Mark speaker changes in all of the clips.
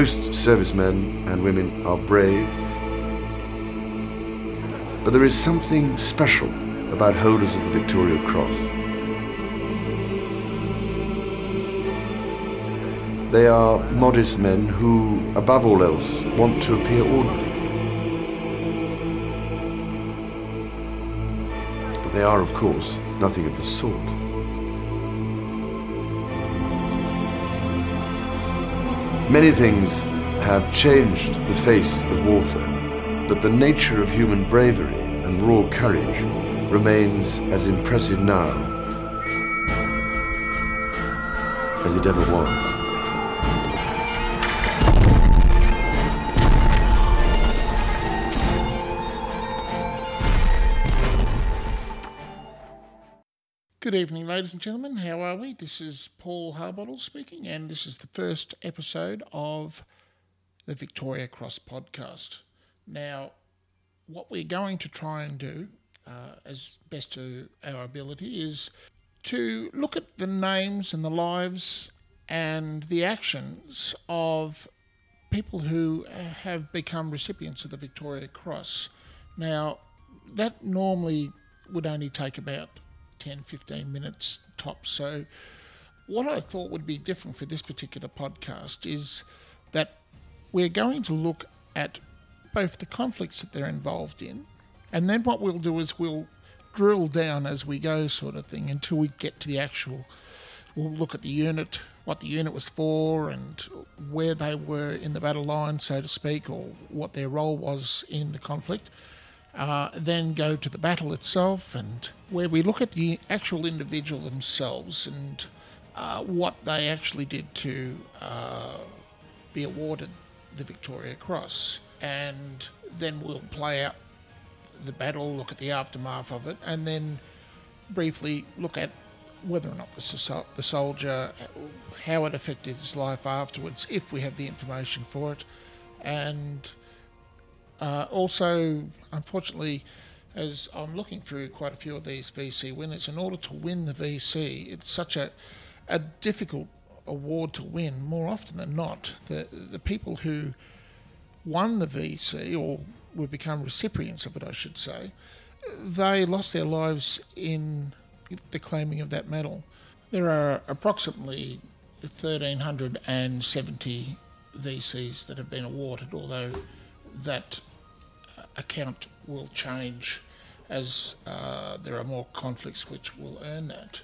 Speaker 1: Most servicemen and women are brave, but there is something special about holders of the Victoria Cross. They are modest men who, above all else, want to appear ordinary. But they are, of course, nothing of the sort. Many things have changed the face of warfare, but the nature of human bravery and raw courage remains as impressive now as it ever was.
Speaker 2: Good evening, ladies and gentlemen. How are we? This is Paul Harbottle speaking, and this is the first episode of the Victoria Cross podcast. Now, what we're going to try and do, uh, as best to our ability, is to look at the names and the lives and the actions of people who have become recipients of the Victoria Cross. Now, that normally would only take about 10, 15 minutes tops. So, what I thought would be different for this particular podcast is that we're going to look at both the conflicts that they're involved in, and then what we'll do is we'll drill down as we go, sort of thing, until we get to the actual. We'll look at the unit, what the unit was for, and where they were in the battle line, so to speak, or what their role was in the conflict uh, then go to the battle itself, and where we look at the actual individual themselves and uh, what they actually did to uh, be awarded the Victoria Cross. And then we'll play out the battle, look at the aftermath of it, and then briefly look at whether or not the, the soldier, how it affected his life afterwards, if we have the information for it, and uh, also, unfortunately, as I'm looking through quite a few of these VC winners, in order to win the VC, it's such a, a difficult award to win. More often than not, the the people who won the VC or would become recipients of it, I should say, they lost their lives in the claiming of that medal. There are approximately 1,370 VCs that have been awarded, although that account will change as uh, there are more conflicts which will earn that.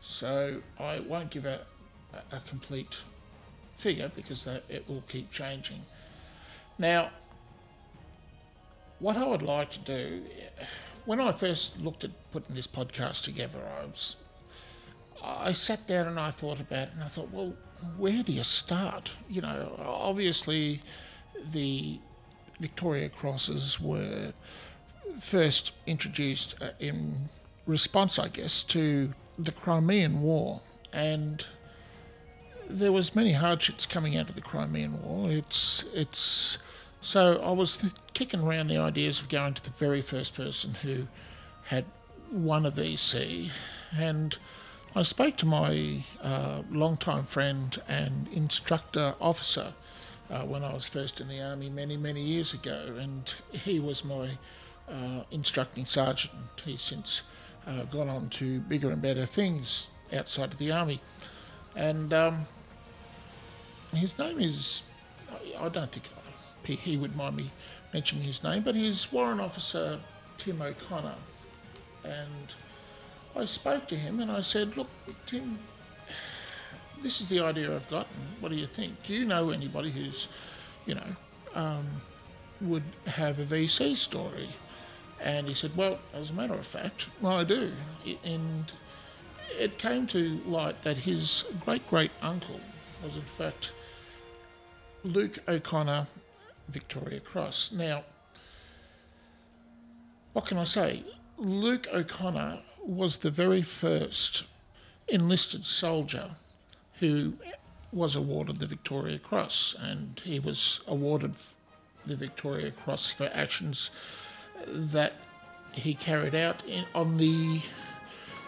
Speaker 2: So I won't give a, a complete figure because that, it will keep changing. Now, what I would like to do, when I first looked at putting this podcast together, I was, I sat down and I thought about it, and I thought, well, where do you start? You know, obviously, the Victoria Crosses were first introduced uh, in response, I guess, to the Crimean War, and there was many hardships coming out of the Crimean War. It's it's so I was th- kicking around the ideas of going to the very first person who had won a VC, and I spoke to my uh, longtime friend and instructor officer uh, when I was first in the army many, many years ago, and he was my uh, instructing sergeant. He's since uh, gone on to bigger and better things outside of the army, and um, his name is I don't think he would mind me mentioning his name, but he's Warrant Officer Tim O'Connor, and I spoke to him and I said, "Look, Tim." This is the idea I've got. What do you think? Do you know anybody who's, you know, um, would have a VC story? And he said, well, as a matter of fact, well, I do. And it came to light that his great great uncle was, in fact, Luke O'Connor, Victoria Cross. Now, what can I say? Luke O'Connor was the very first enlisted soldier who was awarded the Victoria Cross, and he was awarded the Victoria Cross for actions that he carried out in, on the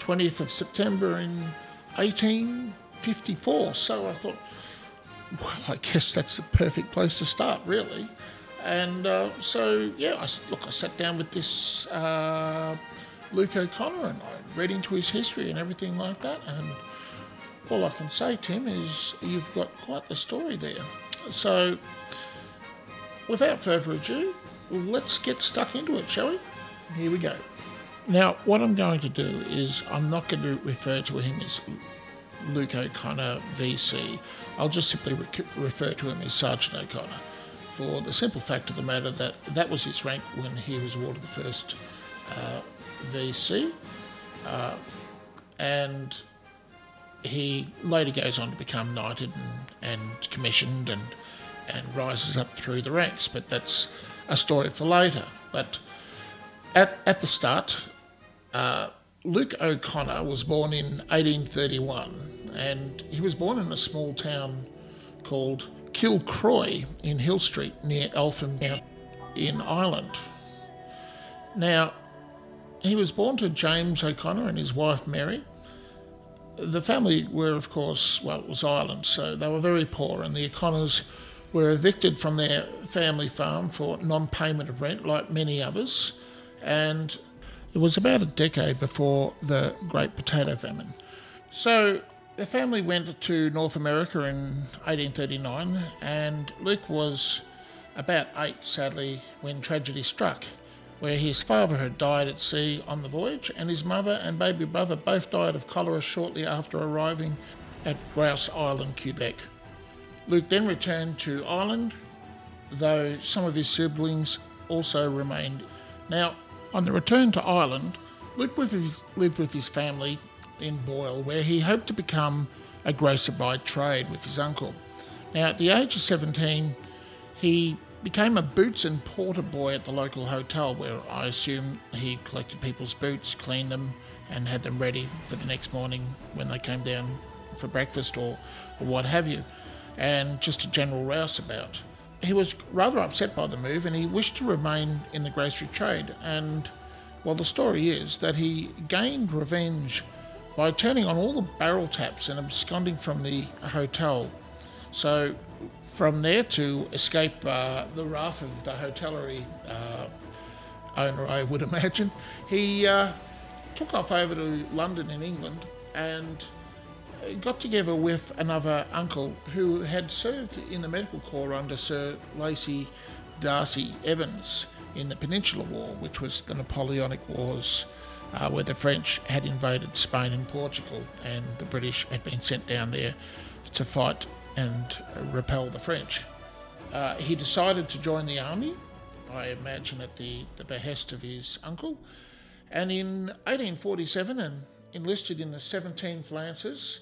Speaker 2: 20th of September in 1854. So I thought, well, I guess that's the perfect place to start, really. And uh, so, yeah, I, look, I sat down with this uh, Luke O'Connor and I read into his history and everything like that. And all I can say, Tim, is you've got quite the story there. So, without further ado, let's get stuck into it, shall we? Here we go. Now, what I'm going to do is I'm not going to refer to him as Luke O'Connor VC. I'll just simply re- refer to him as Sergeant O'Connor for the simple fact of the matter that that was his rank when he was awarded the first uh, VC. Uh, and he later goes on to become knighted and, and commissioned and, and rises up through the ranks, but that's a story for later. But at, at the start, uh, Luke O'Connor was born in 1831 and he was born in a small town called Kilcroy in Hill Street near Elphin in Ireland. Now, he was born to James O'Connor and his wife Mary. The family were, of course, well, it was Ireland, so they were very poor, and the O'Connors were evicted from their family farm for non payment of rent, like many others, and it was about a decade before the Great Potato Famine. So the family went to North America in 1839, and Luke was about eight, sadly, when tragedy struck, where his father had died at sea on the voyage, and his mother and baby brother both died of cholera shortly after arriving at Grouse Island, Quebec. Luke then returned to Ireland, though some of his siblings also remained. Now, on the return to Ireland, Luke lived with his family in Boyle, where he hoped to become a grocer by trade with his uncle. Now, at the age of 17, he became a boots and porter boy at the local hotel, where I assume he collected people's boots, cleaned them, and had them ready for the next morning when they came down for breakfast or, or what have you, and just a general rouseabout he was rather upset by the move and he wished to remain in the grocery trade. And well, the story is that he gained revenge by turning on all the barrel taps and absconding from the hotel. So, from there to escape uh, the wrath of the hotellery uh, owner, I would imagine, he uh, took off over to London in England and got together with another uncle who had served in the medical corps under Sir Lacy D'Arcy Evans in the Peninsular War, which was the Napoleonic Wars, uh, where the French had invaded Spain and Portugal, and the British had been sent down there to fight and repel the French. Uh, he decided to join the army, I imagine at the, the behest of his uncle, and in 1847 and enlisted in the 17th Lancers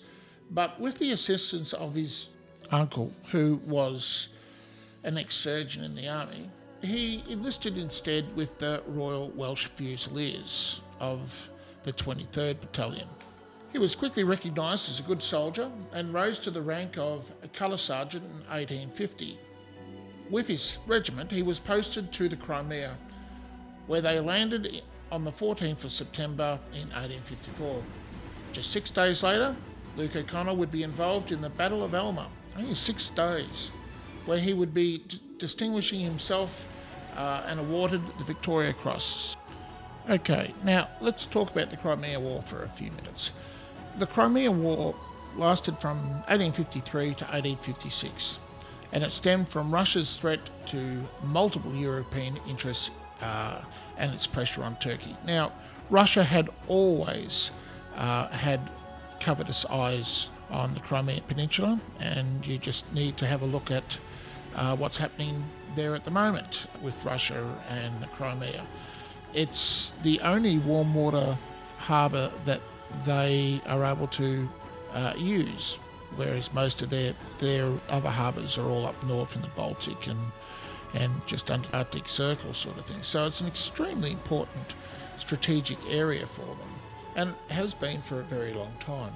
Speaker 2: but with the assistance of his uncle, who was an ex surgeon in the army, he enlisted instead with the Royal Welsh Fusiliers of the 23rd Battalion. He was quickly recognised as a good soldier and rose to the rank of colour sergeant in 1850. With his regiment, he was posted to the Crimea, where they landed on the 14th of September in 1854. Just six days later, Luke O'Connor would be involved in the Battle of Alma, only six days, where he would be d- distinguishing himself uh, and awarded the Victoria Cross. Okay, now let's talk about the Crimea War for a few minutes. The Crimea War lasted from 1853 to 1856, and it stemmed from Russia's threat to multiple European interests uh, and its pressure on Turkey. Now, Russia had always uh, had covetous eyes on the Crimea Peninsula, and you just need to have a look at uh, what's happening there at the moment with Russia and the Crimea. It's the only warm water harbour that they are able to uh, use, whereas most of their their other harbours are all up north in the Baltic and and just under Arctic Circle sort of thing. So it's an extremely important strategic area for them and has been for a very long time.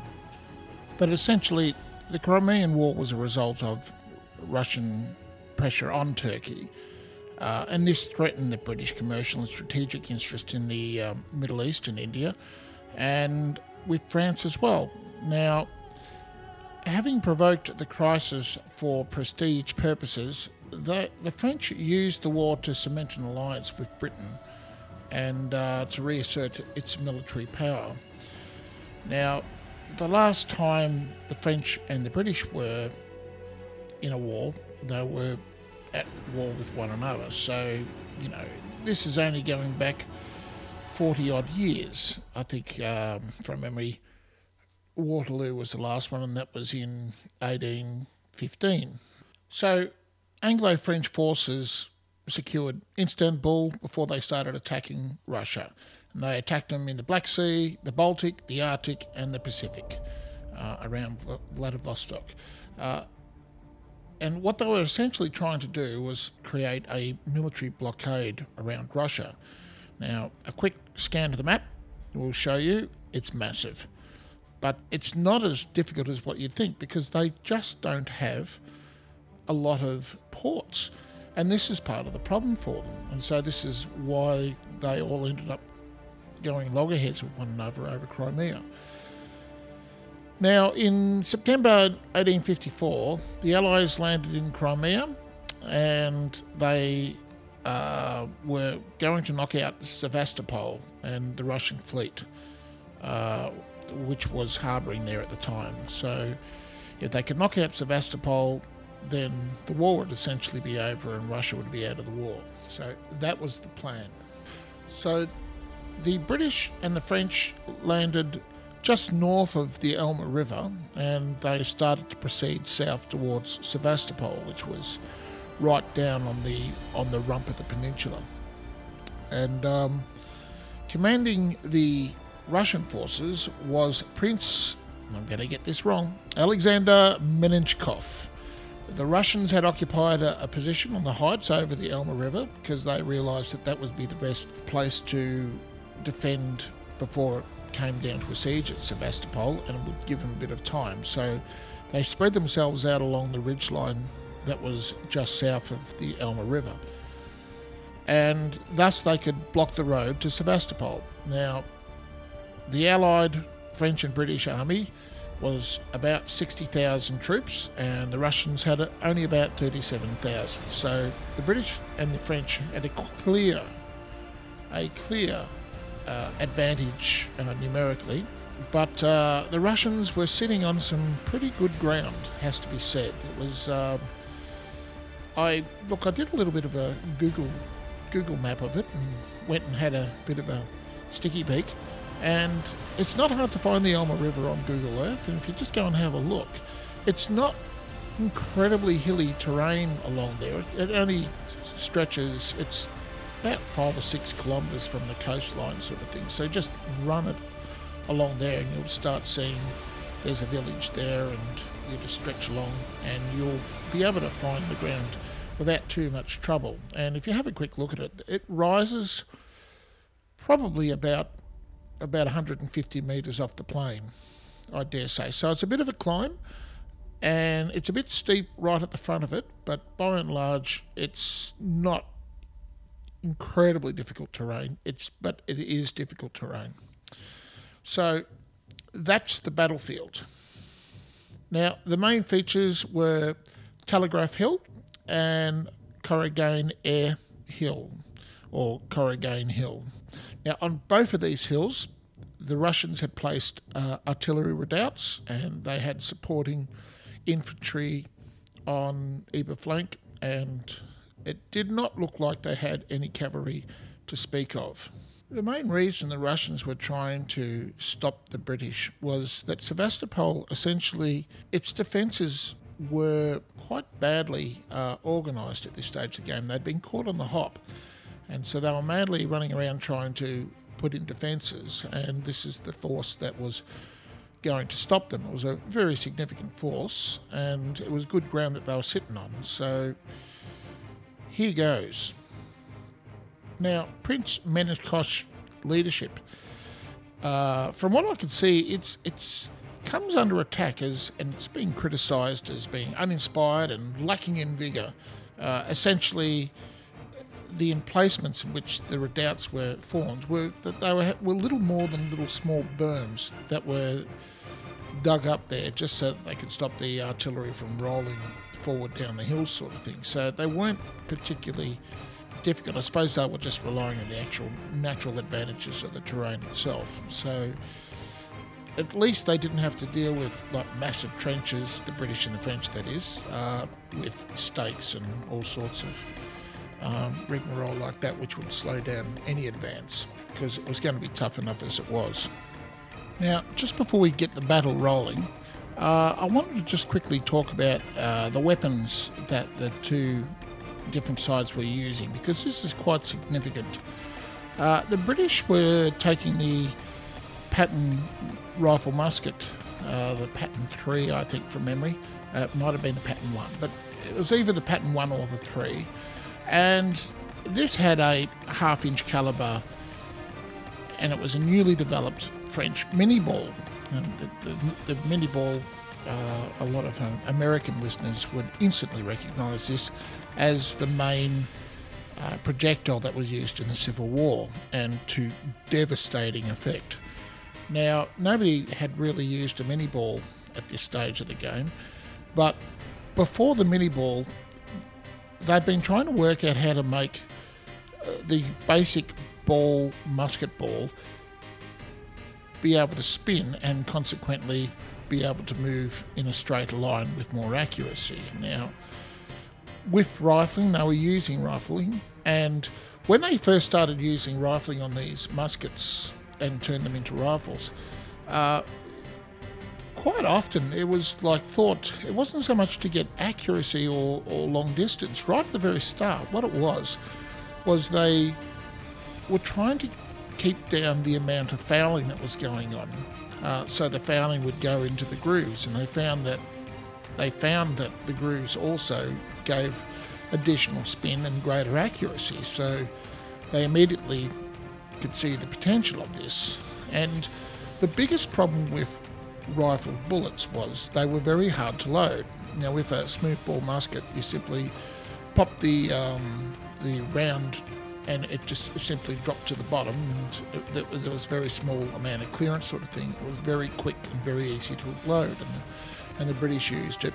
Speaker 2: But essentially, the Crimean War was a result of Russian pressure on Turkey, uh, and this threatened the British commercial and strategic interest in the um, Middle East and India, and with France as well. Now, having provoked the crisis for prestige purposes, the, the French used the war to cement an alliance with Britain and uh, to reassert its military power. Now, the last time the French and the British were in a war, they were at war with one another. So, you know, this is only going back 40 odd years. I think, um, from memory, Waterloo was the last one, and that was in 1815. So, Anglo French forces secured Istanbul before they started attacking Russia. And they attacked them in the Black Sea, the Baltic, the Arctic, and the Pacific uh, around Vladivostok. Uh, and what they were essentially trying to do was create a military blockade around Russia. Now, a quick scan of the map will show you it's massive. But it's not as difficult as what you'd think because they just don't have a lot of ports. And this is part of the problem for them. And so this is why they all ended up going loggerheads with one another over Crimea. Now, in September 1854, the Allies landed in Crimea and they uh, were going to knock out Sevastopol and the Russian fleet, uh, which was harbouring there at the time. So, if they could knock out Sevastopol, then the war would essentially be over and Russia would be out of the war. So, that was the plan. So, the British and the French landed just north of the Alma River and they started to proceed south towards Sevastopol, which was right down on the on the rump of the peninsula. And um, commanding the Russian forces was Prince, I'm going to get this wrong, Alexander Menshikov. The Russians had occupied a, a, position on the heights over the Alma River because they realised that that would be the best place to defend before it came down to a siege at Sevastopol and it would give them a bit of time. So they spread themselves out along the ridge line that was just south of the Alma River. And thus they could block the road to Sevastopol. Now, the Allied French and British army was about 60,000 troops, and the Russians had only about 37,000. So the British and the French had a clear, a clear uh, advantage uh, numerically, but uh, the Russians were sitting on some pretty good ground, has to be said. It was. I look. I did a little bit of a Google Google map of it and went and had a bit of a sticky peek. And it's not hard to find the Alma River on Google Earth. And if you just go and have a look, it's not incredibly hilly terrain along there. It only stretches. It's about five or six kilometres from the coastline, sort of thing. So just run it along there, and you'll start seeing there's a village there, and you just stretch along, and you'll be able to find the ground without too much trouble. And if you have a quick look at it, it rises probably about about 150 metres off the plain, I dare say. So it's a bit of a climb, and it's a bit steep right at the front of it, but by and large, it's not incredibly difficult terrain. It's but it is difficult terrain. So that's the battlefield. Now the main features were Telegraph Hill and Korengan Air Hill or Korengan Hill. Now on both of these hills, the Russians had placed uh, artillery redoubts and they had supporting infantry on either flank and it did not look like they had any cavalry to speak of. The main reason the Russians were trying to stop the British was that Sevastopol essentially, its defences were quite badly uh, organised at this stage of the game. They'd been caught on the hop, and so they were madly running around trying to put in defences, and this is the force that was going to stop them. It was a very significant force, and it was good ground that they were sitting on. So here goes. Now, Prince Menshikoff's leadership, uh, from what I can see, it's it's comes under attack as and it's being criticised as being uninspired and lacking in vigour. Uh, essentially, the emplacements in which the redoubts were formed were that they were, were little more than little small berms that were dug up there just so that they could stop the artillery from rolling forward down the hill, sort of thing. So they weren't particularly difficult. I suppose they were just relying on the actual natural advantages of the terrain itself. So at least they didn't have to deal with like massive trenches, the British and the French, that is, uh, with stakes and all sorts of um, rigmarole like that, which would slow down any advance because it was going to be tough enough as it was. Now, just before we get the battle rolling, uh, I wanted to just quickly talk about uh, the weapons that the two different sides were using because this is quite significant. Uh, the British were taking the Pattern rifle musket, uh, the Pattern 3, I think, from memory. Uh, it might have been the Pattern 1, but it was either the Pattern 1 or the 3. And this had a half inch caliber and it was a newly developed French Minié ball. The, the, the, Minié ball, uh, a lot of uh, American listeners would instantly recognise this as the main uh, projectile that was used in the Civil War and to devastating effect. Now, nobody had really used a Minié ball at this stage of the game, but before the Minié ball, they'd been trying to work out how to make uh, the basic ball, musket ball, be able to spin and consequently be able to move in a straight line with more accuracy. Now, with rifling, they were using rifling, and when they first started using rifling on these muskets and turned them into rifles, uh, quite often it was like thought it wasn't so much to get accuracy or, or long distance. Right at the very start, what it was was they were trying to keep down the amount of fouling that was going on. Uh, so the fouling would go into the grooves, and they found that they found that the grooves also gave additional spin and greater accuracy. So they immediately could see the potential of this. And the biggest problem with rifle bullets was they were very hard to load. Now, with a smoothbore musket, you simply pop the um, the round and it just simply dropped to the bottom and it, there was very small amount of clearance sort of thing. It was very quick and very easy to load and the, and the British used it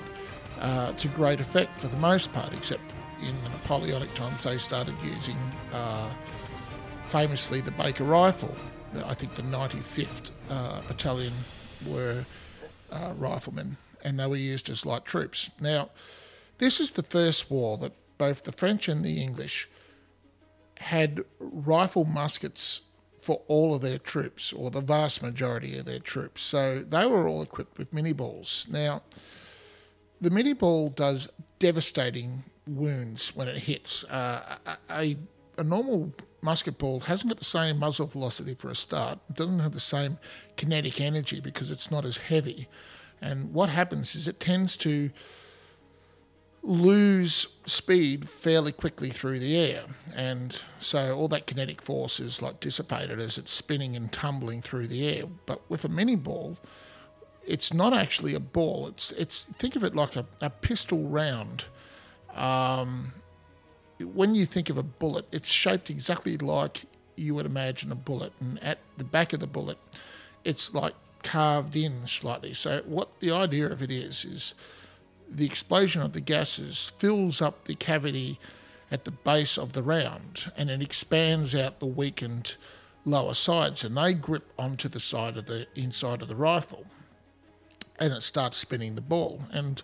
Speaker 2: uh, to great effect for the most part except in the Napoleonic times they started using uh, famously the Baker rifle. I think the 95th uh, battalion were uh, riflemen and they were used as light troops. Now this is the first war that both the French and the English had rifle muskets for all of their troops, or the vast majority of their troops. So they were all equipped with Minié balls. Now, the Minié ball does devastating wounds when it hits. Uh, a, a normal musket ball hasn't got the same muzzle velocity for a start. It doesn't have the same kinetic energy because it's not as heavy. And what happens is it tends to lose speed fairly quickly through the air. And so all that kinetic force is like dissipated as it's spinning and tumbling through the air. But with a Minié ball, it's not actually a ball. It's it's think of it like a, a pistol round. Um, when you think of a bullet, it's shaped exactly like you would imagine a bullet, and at the back of the bullet, it's like carved in slightly. So what the idea of it is is the explosion of the gases fills up the cavity at the base of the round and it expands out the weakened lower sides and they grip onto the side of the inside of the rifle and it starts spinning the ball and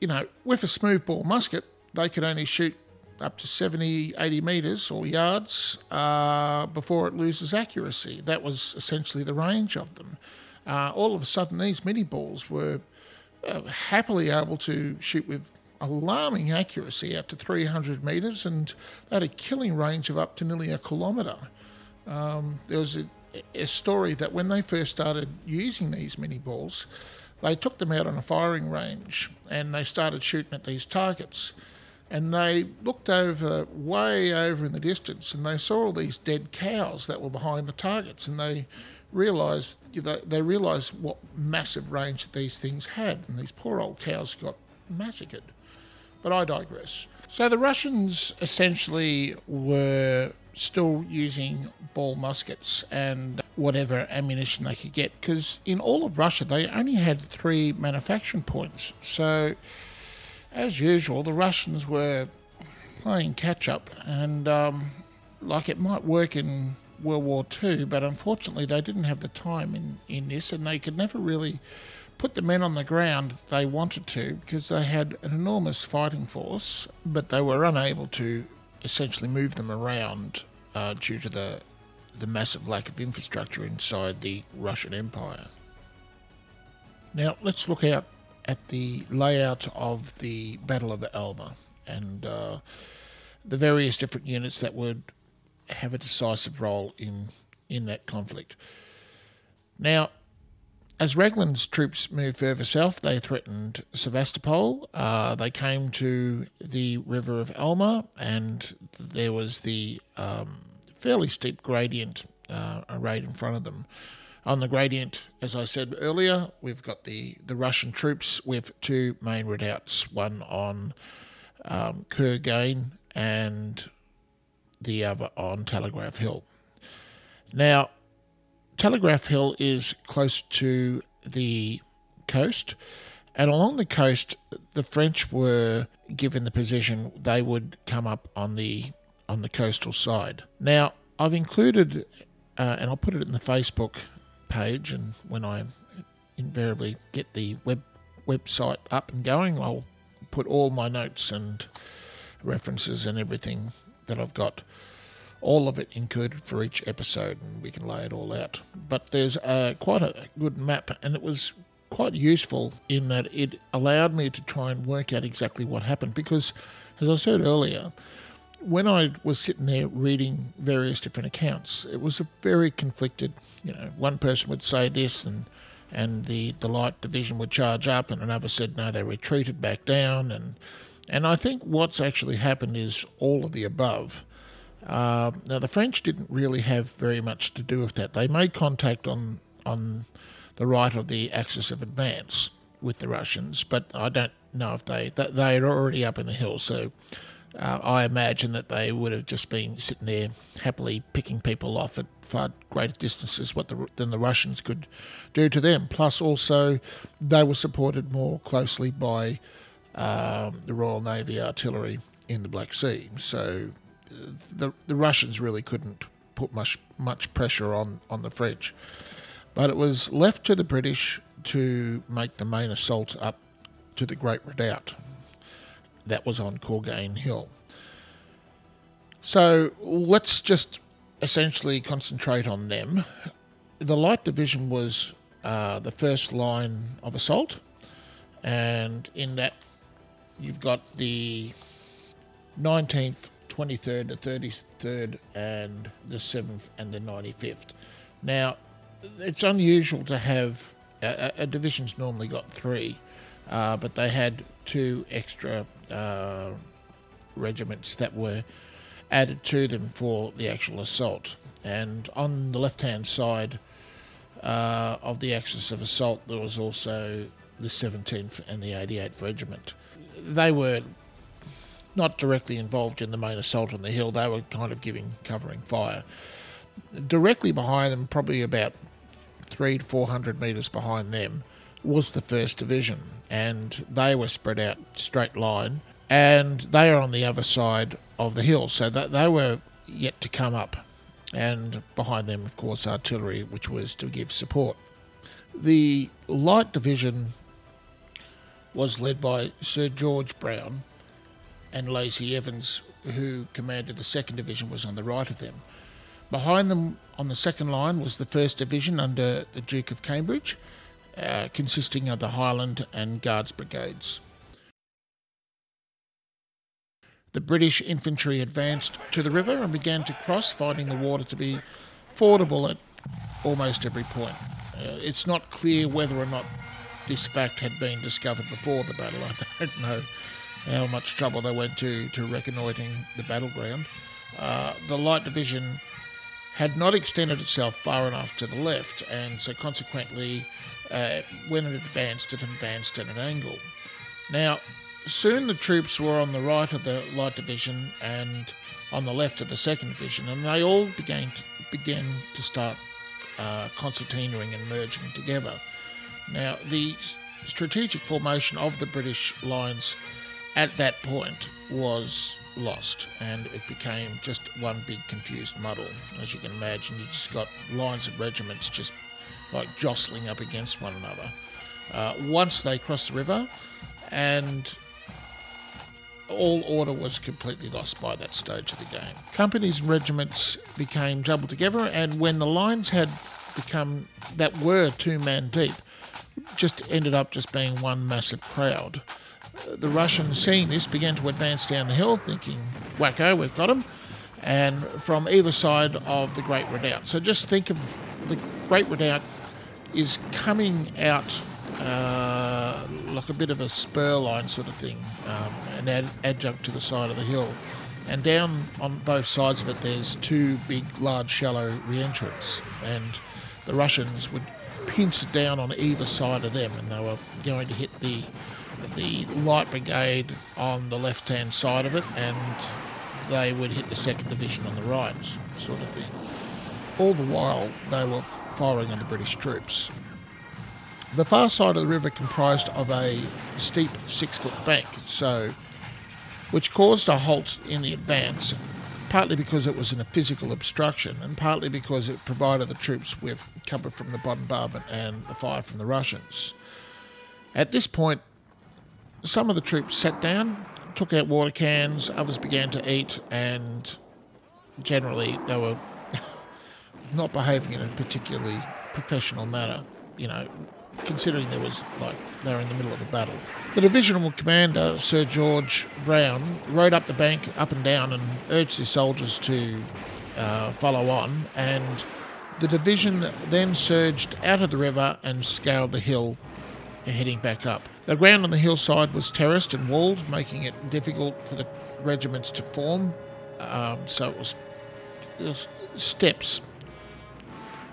Speaker 2: you know with a smoothbore musket they could only shoot up to 70 80 metres or yards uh, before it loses accuracy that was essentially the range of them uh, all of a sudden these Minié balls were uh, happily able to shoot with alarming accuracy out to 300 metres and they had a killing range of up to nearly a kilometre. Um, there was a, a, story that when they first started using these Minié balls, they took them out on a firing range and they started shooting at these targets. And they looked over, way over in the distance, and they saw all these dead cows that were behind the targets. And they realised they realised what massive range these things had, and these poor old cows got massacred. But I digress. So the Russians essentially were still using ball muskets and whatever ammunition they could get. Because in all of Russia, they only had three manufacturing points. So, as usual, the Russians were playing catch up, and um, like it might work in World War II, but unfortunately, they didn't have the time in, in this, and they could never really put the men on the ground they wanted to because they had an enormous fighting force, but they were unable to essentially move them around uh, due to the the massive lack of infrastructure inside the Russian Empire. Now let's look out at the layout of the Battle of Alma and uh, the various different units that would have a decisive role in in that conflict. Now, as Raglan's troops moved further south, they threatened Sevastopol. Uh, they came to the river of Alma, and there was the um, fairly steep gradient uh, right in front of them. On the gradient, as I said earlier, we've got the, the Russian troops with two main redoubts, one on um, Kurgan and the other on Telegraph Hill. Now, Telegraph Hill is close to the coast, and along the coast, the French were given the position they would come up on the on the coastal side. Now, I've included, uh, and I'll put it in the Facebook page, and when I invariably get the web website up and going, I'll put all my notes and references and everything that I've got all of it included for each episode, and we can lay it all out. But there's quite a good map, and it was quite useful in that it allowed me to try and work out exactly what happened. Because, as I said earlier, when I was sitting there reading various different accounts, it was a very conflicted. You know, one person would say this, and and the the light division would charge up, and another said no, they retreated back down, and and I think what's actually happened is all of the above. Uh, now, the French didn't really have very much to do with that. They made contact on on the right of the axis of advance with the Russians, but I don't know if they they are already up in the hills. So uh, I imagine that they would have just been sitting there happily picking people off at far greater distances what the, than the Russians could do to them. Plus, also they were supported more closely by um, the Royal Navy artillery in the Black Sea. So the the Russians really couldn't put much much pressure on on the French, but it was left to the British to make the main assault up to the Great Redoubt. That was on Kurgan Hill. So let's just essentially concentrate on them. The Light Division was uh, the first line of assault, and in that you've got the 19th 23rd, the 33rd, and the 7th and the 95th. Now, it's unusual to have a, a division's normally got three, uh, but they had two extra uh, regiments that were added to them for the actual assault. And on the left hand side uh, of the axis of assault, there was also the 17th and the 88th Regiment. They were not directly involved in the main assault on the hill. They were kind of giving covering fire. Directly behind them, probably about three to four hundred metres behind them, was the first division, and they were spread out straight line, and they are on the other side of the hill, so that they were yet to come up, and behind them, of course, artillery, which was to give support. The light division was led by Sir George Brown, and Lacey Evans, who commanded the 2nd Division, was on the right of them. Behind them on the second line was the 1st Division under the Duke of Cambridge, uh, consisting of the Highland and Guards Brigades. The British infantry advanced to the river and began to cross, finding the water to be fordable at almost every point. Uh, it's not clear whether or not this fact had been discovered before the battle. I don't know how much trouble they went to to reconnoitring the battleground. Uh, the light division had not extended itself far enough to the left, and so consequently, uh, when it advanced, it advanced at an angle. Now, soon the troops were on the right of the light division, and on the left of the second division, and they all began to, began to start uh, concertinaing and merging together. Now, the strategic formation of the British lines at that point was lost and it became just one big confused muddle. As you can imagine, you just got lines of regiments just like jostling up against one another. Uh, once they crossed the river, and all order was completely lost by that stage of the game. Companies and regiments became jumbled together, and when the lines had become that were two man deep, just ended up just being one massive crowd. The Russians, seeing this, began to advance down the hill, thinking, wacko, we've got them, and from either side of the Great Redoubt. So just think of the Great Redoubt is coming out uh, like a bit of a spur line sort of thing, um, an ad- adjunct to the side of the hill. And down on both sides of it, there's two big, large, shallow re-entrants, and the Russians would pinch down on either side of them, and they were going to hit the the light brigade on the left-hand side of it, and they would hit the second division on the right, sort of thing. All the while, they were firing on the British troops. The far side of the river comprised of a steep six-foot bank, so which caused a halt in the advance, partly because it was in a physical obstruction, and partly because it provided the troops with cover from the bombardment and the fire from the Russians. At this point, some of the troops sat down, took out water cans, others began to eat, and generally they were not behaving in a particularly professional manner. You know, considering there was like they were in the middle of a battle. The divisional commander, Sir George Brown, rode up the bank up and down and urged his soldiers to uh, follow on. And the division then surged out of the river and scaled the hill, heading back up. The ground on the hillside was terraced and walled, making it difficult for the regiments to form. Um, so it was, it was steps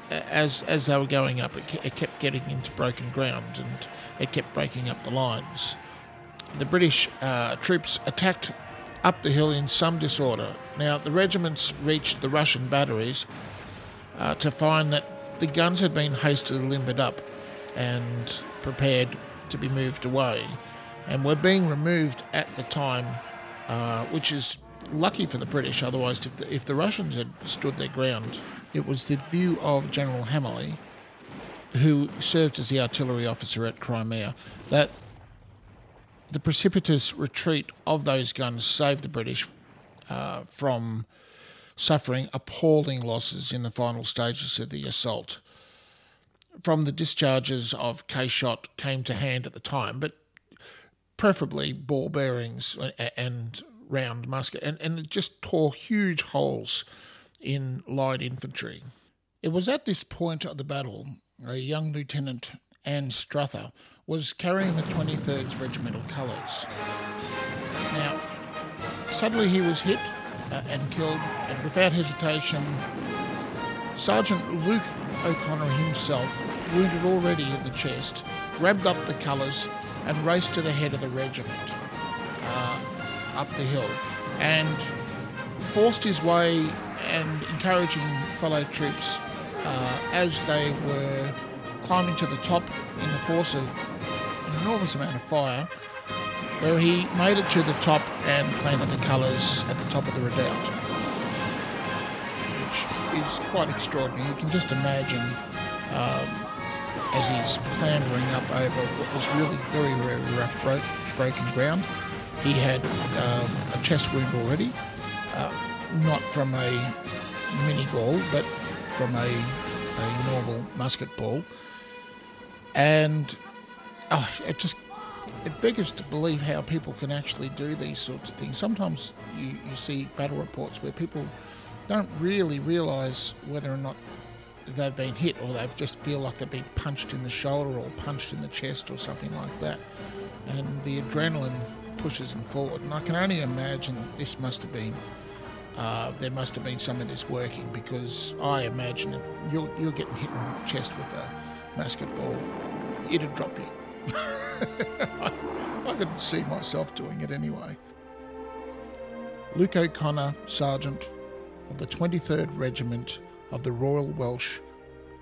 Speaker 2: as as they were going up, it, it kept getting into broken ground and it kept breaking up the lines. The British uh, troops attacked up the hill in some disorder. Now, the regiments reached the Russian batteries uh, to find that the guns had been hastily limbered up and prepared to be moved away, and were being removed at the time, uh, which is lucky for the British. Otherwise, if the, if the Russians had stood their ground, it was the view of General Hamley, who served as the artillery officer at Crimea, that the precipitous retreat of those guns saved the British uh, from suffering appalling losses in the final stages of the assault. From the discharges of case shot came to hand at the time, but preferably ball bearings and round musket, and, and it just tore huge holes in light infantry. It was at this point of the battle a young Lieutenant Anstruther was carrying the 23rd's regimental colours. Now, suddenly he was hit uh, and killed, and without hesitation, Sergeant Luke O'Connor himself, wounded already in the chest, grabbed up the colours and raced to the head of the regiment uh, up the hill and forced his way and encouraging fellow troops uh, as they were climbing to the top in the force of an enormous amount of fire, where he made it to the top and planted the colours at the top of the redoubt, which is quite extraordinary. You can just imagine um, as he's clambering up over what was really very, very rough, broke, broken ground. He had um, a chest wound already. Not from a Minié ball, but from a, a normal musket ball. And oh, it just it beggars to believe how people can actually do these sorts of things. Sometimes you, you see battle reports where people don't really realise whether or not they've been hit or they've just feel like they've been punched in the shoulder or punched in the chest or something like that. And the adrenaline pushes them forward. And I can only imagine this must have been uh, there must have been some of this working because I imagine you're, you're getting hit in the chest with a musket ball, it'd drop you. I, I could see myself doing it anyway. Luke O'Connor, Sergeant of the 23rd Regiment of the Royal Welsh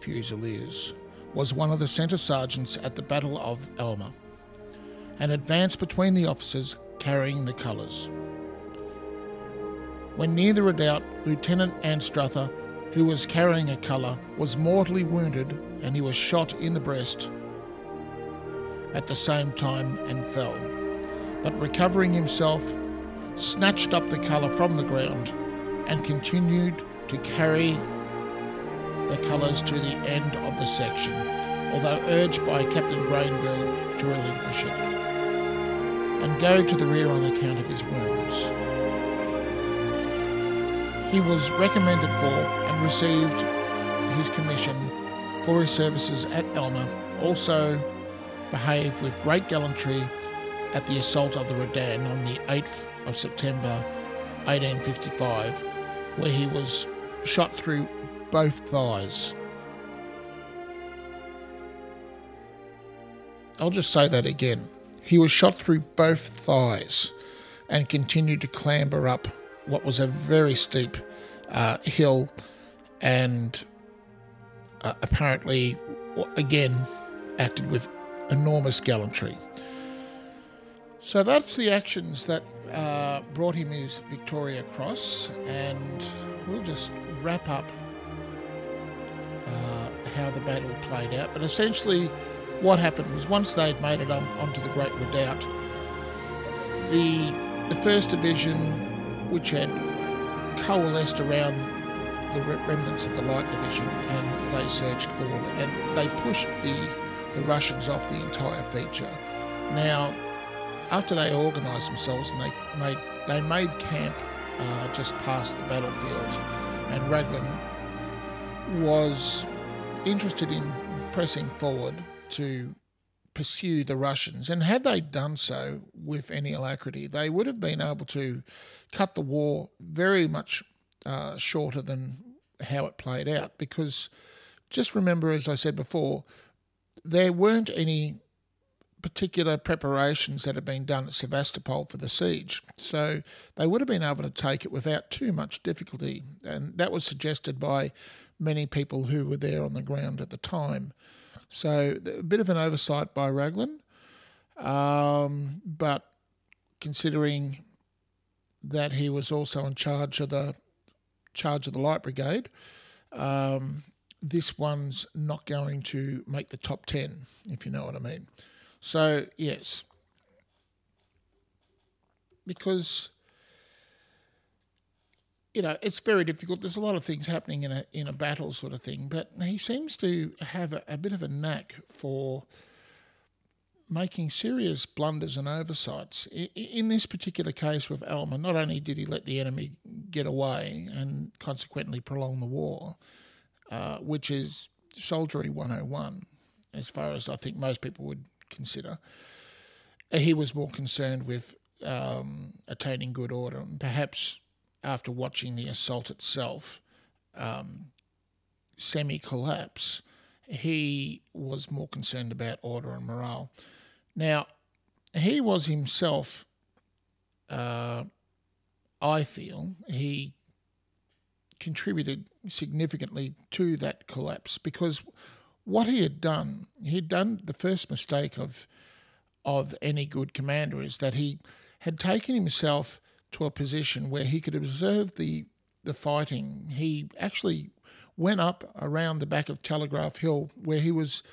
Speaker 2: Fusiliers, was one of the centre sergeants at the Battle of Alma and advanced between the officers carrying the colours. When near the redoubt, Lieutenant Anstruther, who was carrying a colour, was mortally wounded and he was shot in the breast at the same time and fell. But recovering himself, snatched up the colour from the ground and continued to carry the colours to the end of the section, although urged by Captain Granville to relinquish it and go to the rear on account of his wounds. He was recommended for and received his commission for his services at Alma, also behaved with great gallantry at the assault of the Redan on the 8th of September 1855, where he was shot through both thighs. I'll just say that again. He was shot through both thighs and continued to clamber up what was a very steep uh, hill and uh, apparently, again, acted with enormous gallantry. So that's the actions that uh, brought him his Victoria Cross, and we'll just wrap up uh, how the battle played out. But essentially, what happened was once they'd made it on, onto the Great Redoubt, the the First Division, which had coalesced around the remnants of the Light Division, and they surged forward and they pushed the the Russians off the entire feature. Now, after they organised themselves and they made they made camp uh, just past the battlefield, and Raglan was interested in pressing forward to pursue the Russians. And had they done so with any alacrity, they would have been able to cut the war very much uh, shorter than how it played out. Because just remember, as I said before, there weren't any particular preparations that had been done at Sevastopol for the siege. So they would have been able to take it without too much difficulty. And that was suggested by many people who were there on the ground at the time. So a bit of an oversight by Raglan, um, but considering that he was also in charge of the charge of the light brigade, um, this one's not going to make the top ten, if you know what I mean. So yes, because you know, it's very difficult. There's a lot of things happening in a in a battle sort of thing, but he seems to have a, a bit of a knack for making serious blunders and oversights. In, this particular case with Alma, not only did he let the enemy get away and consequently prolong the war, uh, which is soldiery 101, as far as I think most people would consider, he was more concerned with um, attaining good order and perhaps after watching the assault itself um, semi collapse, he was more concerned about order and morale. Now, he was himself, uh, I feel, he contributed significantly to that collapse because what he had done, he'd done the first mistake of of any good commander is that he had taken himself to a position where he could observe the the fighting. He actually went up around the back of Telegraph Hill where he was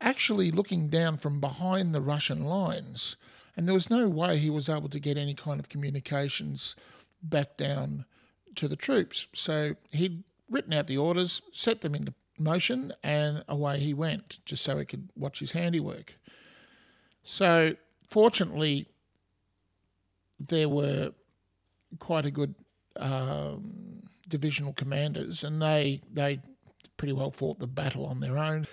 Speaker 2: actually looking down from behind the Russian lines. And there was no way he was able to get any kind of communications back down to the troops. So he'd written out the orders, set them into motion, and away he went, just so he could watch his handiwork. So fortunately, there were quite a good um, divisional commanders, and they they pretty well fought the battle on their own.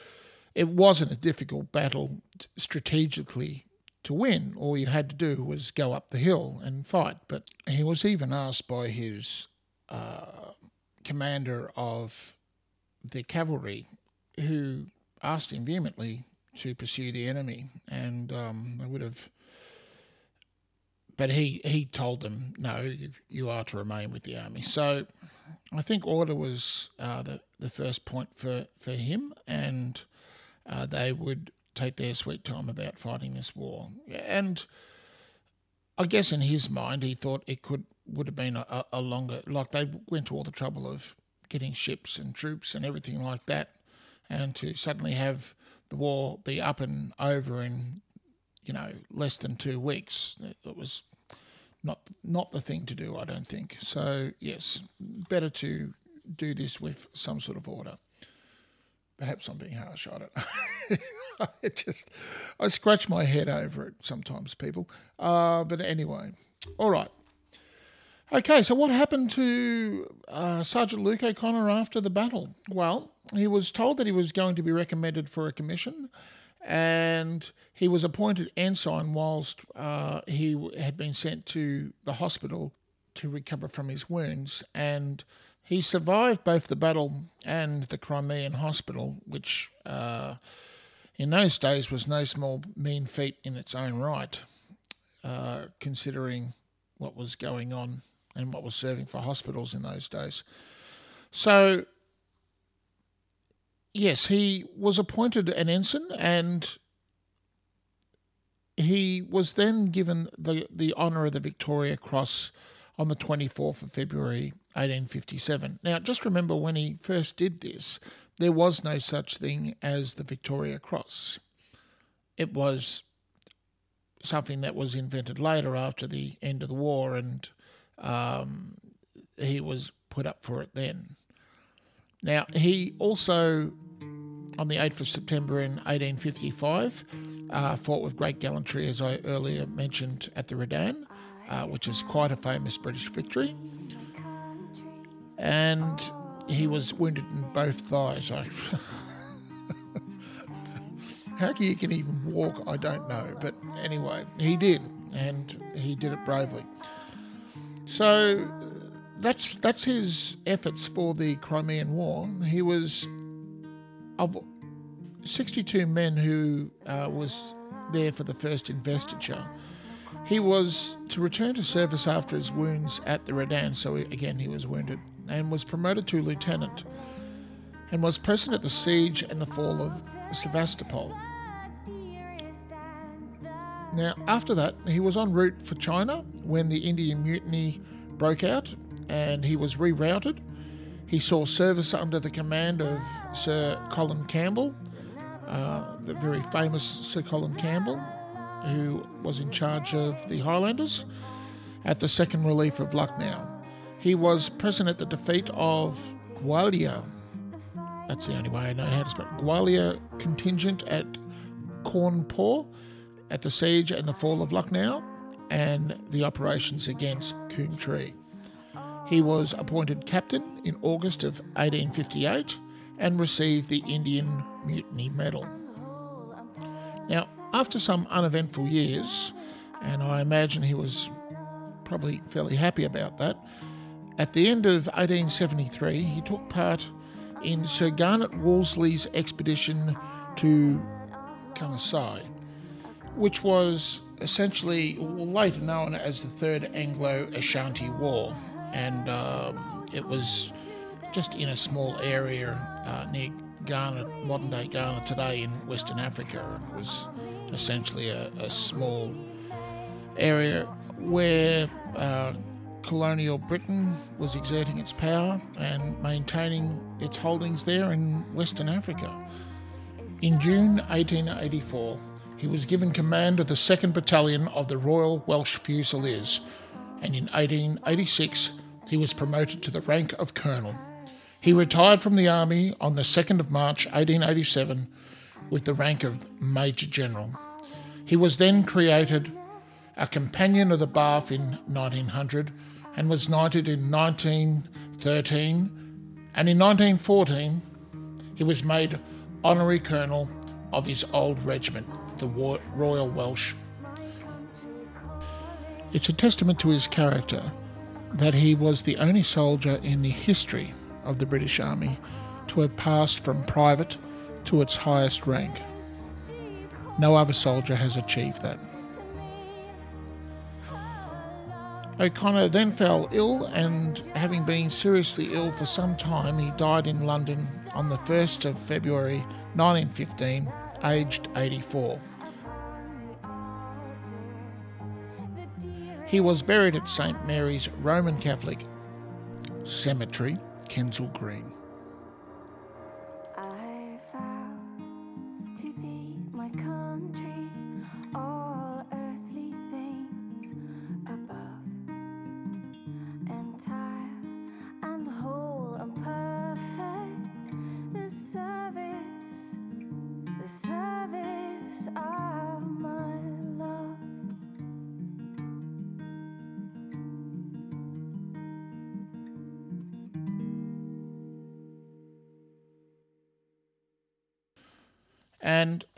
Speaker 2: It wasn't a difficult battle strategically to win. All you had to do was go up the hill and fight. But he was even asked by his uh, commander of the cavalry, who asked him vehemently to pursue the enemy, and um, they would have but he, he told them, no, you are to remain with the army. So I think order was uh, the, the first point for, for him, and uh, they would take their sweet time about fighting this war. And I guess in his mind, he thought it could would have been a, a longer, like they went to all the trouble of getting ships and troops and everything like that, and to suddenly have the war be up and over in, you know, less than two weeks, it was not not the thing to do, I don't think. So yes, better to do this with some sort of order. Perhaps I'm being harsh on it. I just I scratch my head over it sometimes, people. Uh, but anyway, all right. Okay, so what happened to uh, Sergeant Luke O'Connor after the battle? Well, he was told that he was going to be recommended for a commission, and he was appointed ensign whilst uh, he had been sent to the hospital to recover from his wounds. And he survived both the battle and the Crimean hospital, which uh, in those days was no small mean feat in its own right, uh, considering what was going on and what was serving for hospitals in those days. So, yes, he was appointed an ensign and he was then given the, the honour of the Victoria Cross on the 24th of February 1857. Now, just remember when he first did this, there was no such thing as the Victoria Cross. It was something that was invented later after the end of the war and um, he was put up for it then. Now, he also, on the 8th of September in 1855, uh, fought with great gallantry, as I earlier mentioned, at the Redan, uh, which is quite a famous British victory. And he was wounded in both thighs. I, how you can even walk, I don't know. But anyway, he did, and he did it bravely. So that's that's his efforts for the Crimean War. He was of 62 men who uh, was there for the first investiture. He was to return to service after his wounds at the Redan, so he, again he was wounded, and was promoted to lieutenant, and was present at the siege and the fall of Sevastopol. Now, after that, he was en route for China when the Indian Mutiny broke out and he was rerouted. He saw service under the command of Sir Colin Campbell, uh, the very famous Sir Colin Campbell, who was in charge of the Highlanders at the Second Relief of Lucknow. He was present at the defeat of Gwalior. That's the only way I know how to spell Gwalior contingent at Cawnpore at the siege and the fall of Lucknow and the operations against Coombe Tree. He was appointed captain in August of 1858 and received the Indian Mutiny Medal. Now, after some uneventful years, and I imagine he was probably fairly happy about that, at the end of 1873 he took part in Sir Garnet Wolseley's expedition to Kangasai which was essentially later known as the Third Anglo Ashanti War. And um, it was just in a small area uh, near Ghana, modern day Ghana today in Western Africa. And it was essentially a, a small area where uh, colonial Britain was exerting its power and maintaining its holdings there in Western Africa. In June 1884, he was given command of the 2nd Battalion of the Royal Welsh Fusiliers, and in 1886 he was promoted to the rank of Colonel. He retired from the Army on the 2nd of March 1887 with the rank of Major General. He was then created a Companion of the Bath in 1900 and was knighted in 1913, and in 1914 he was made Honorary Colonel of his old regiment, the Royal Welsh. It's a testament to his character that he was the only soldier in the history of the British Army to have passed from private to its highest rank. No other soldier has achieved that. O'Connor then fell ill, and having been seriously ill for some time, he died in London on the 1st of February 1915, aged 84. He was buried at St Mary's Roman Catholic Cemetery, Kensal Green.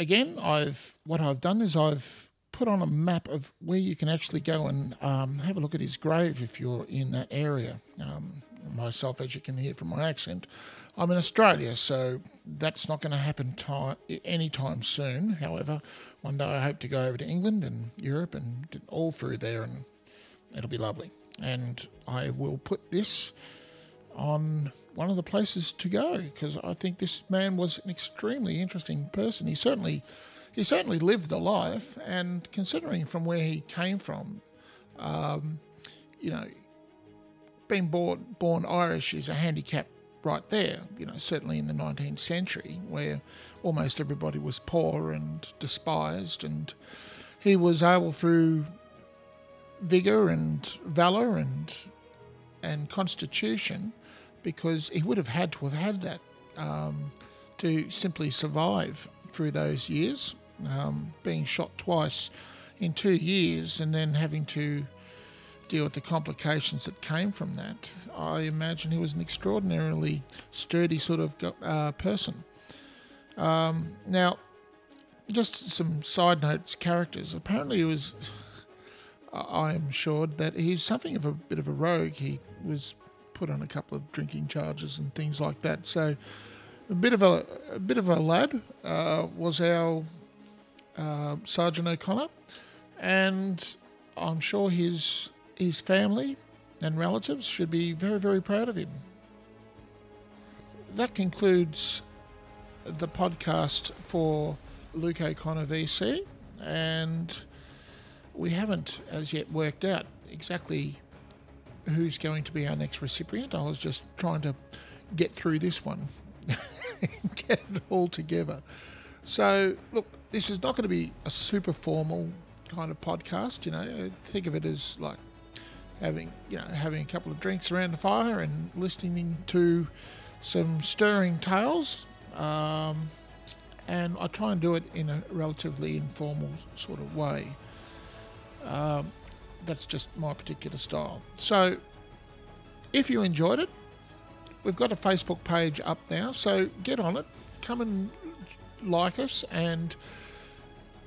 Speaker 2: Again, I've what I've done is I've put on a map of where you can actually go and um, have a look at his grave if you're in that area. Um, myself, as you can hear from my accent, I'm in Australia, so that's not going to happen time, anytime soon. However, one day I hope to go over to England and Europe and all through there, and it'll be lovely. And I will put this on one of the places to go because I think this man was an extremely interesting person. He certainly he certainly lived the life, and considering from where he came from, um, you know, being born born Irish is a handicap right there. You know, certainly in the 19th century, where almost everybody was poor and despised, and he was able through vigor and valor and and constitution because he would have had to have had that um, to simply survive through those years, um, being shot twice in two years and then having to deal with the complications that came from that. I imagine he was an extraordinarily sturdy sort of uh, person. Um, now, just some side notes, characters. Apparently, he was. I'm sure that he's something of a bit of a rogue. He was put on a couple of drinking charges and things like that. So a bit of a, a bit of a lad uh, was our uh, Sergeant O'Connor, and I'm sure his his family and relatives should be very very proud of him. That concludes the podcast for Luke O'Connor VC, and we haven't as yet worked out exactly who's going to be our next recipient. I was just trying to get through this one get it all together. So, look, this is not going to be a super formal kind of podcast. You know, think of it as like having you know having a couple of drinks around the fire and listening to some stirring tales. Um, and I try and do it in a relatively informal sort of way. Um, that's just my particular style. So, if you enjoyed it, we've got a Facebook page up now, so get on it, come and like us, and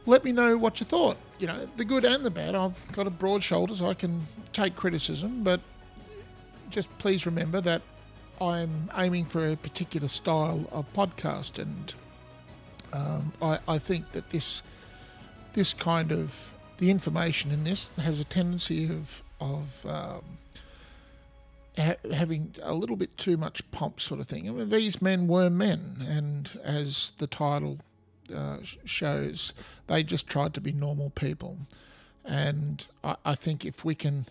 Speaker 2: let me know what you thought. You know, the good and the bad. I've got a broad shoulders, I can take criticism, but just please remember that I'm aiming for a particular style of podcast, and um, I, I think that this this kind of the information in this has a tendency of of um, ha- having a little bit too much pomp, sort of thing. I mean, these men were men, and as the title uh, shows, they just tried to be normal people. And I, I think if we can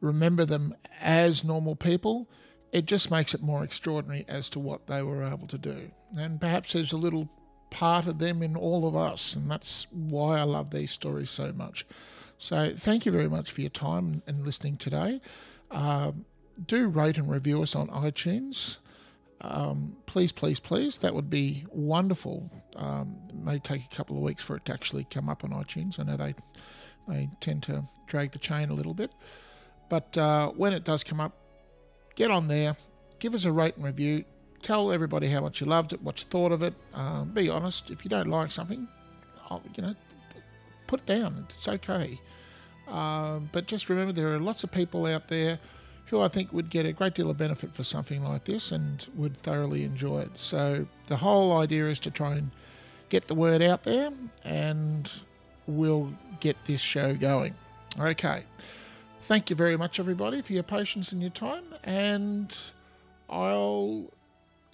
Speaker 2: remember them as normal people, it just makes it more extraordinary as to what they were able to do. And perhaps there's a little part of them in all of us, and that's why I love these stories so much. So, thank you very much for your time and listening today. Um, do rate and review us on iTunes. Um, please, please, please. That would be wonderful. Um, it may take a couple of weeks for it to actually come up on iTunes. I know they they tend to drag the chain a little bit, but uh, when it does come up, get on there, give us a rate and review. Tell everybody how much you loved it, what you thought of it. Uh, be honest. If you don't like something, you know, put it down. It's okay. Uh, but just remember, there are lots of people out there who I think would get a great deal of benefit for something like this and would thoroughly enjoy it. So the whole idea is to try and get the word out there, and we'll get this show going. Okay. Thank you very much, everybody, for your patience and your time, and I'll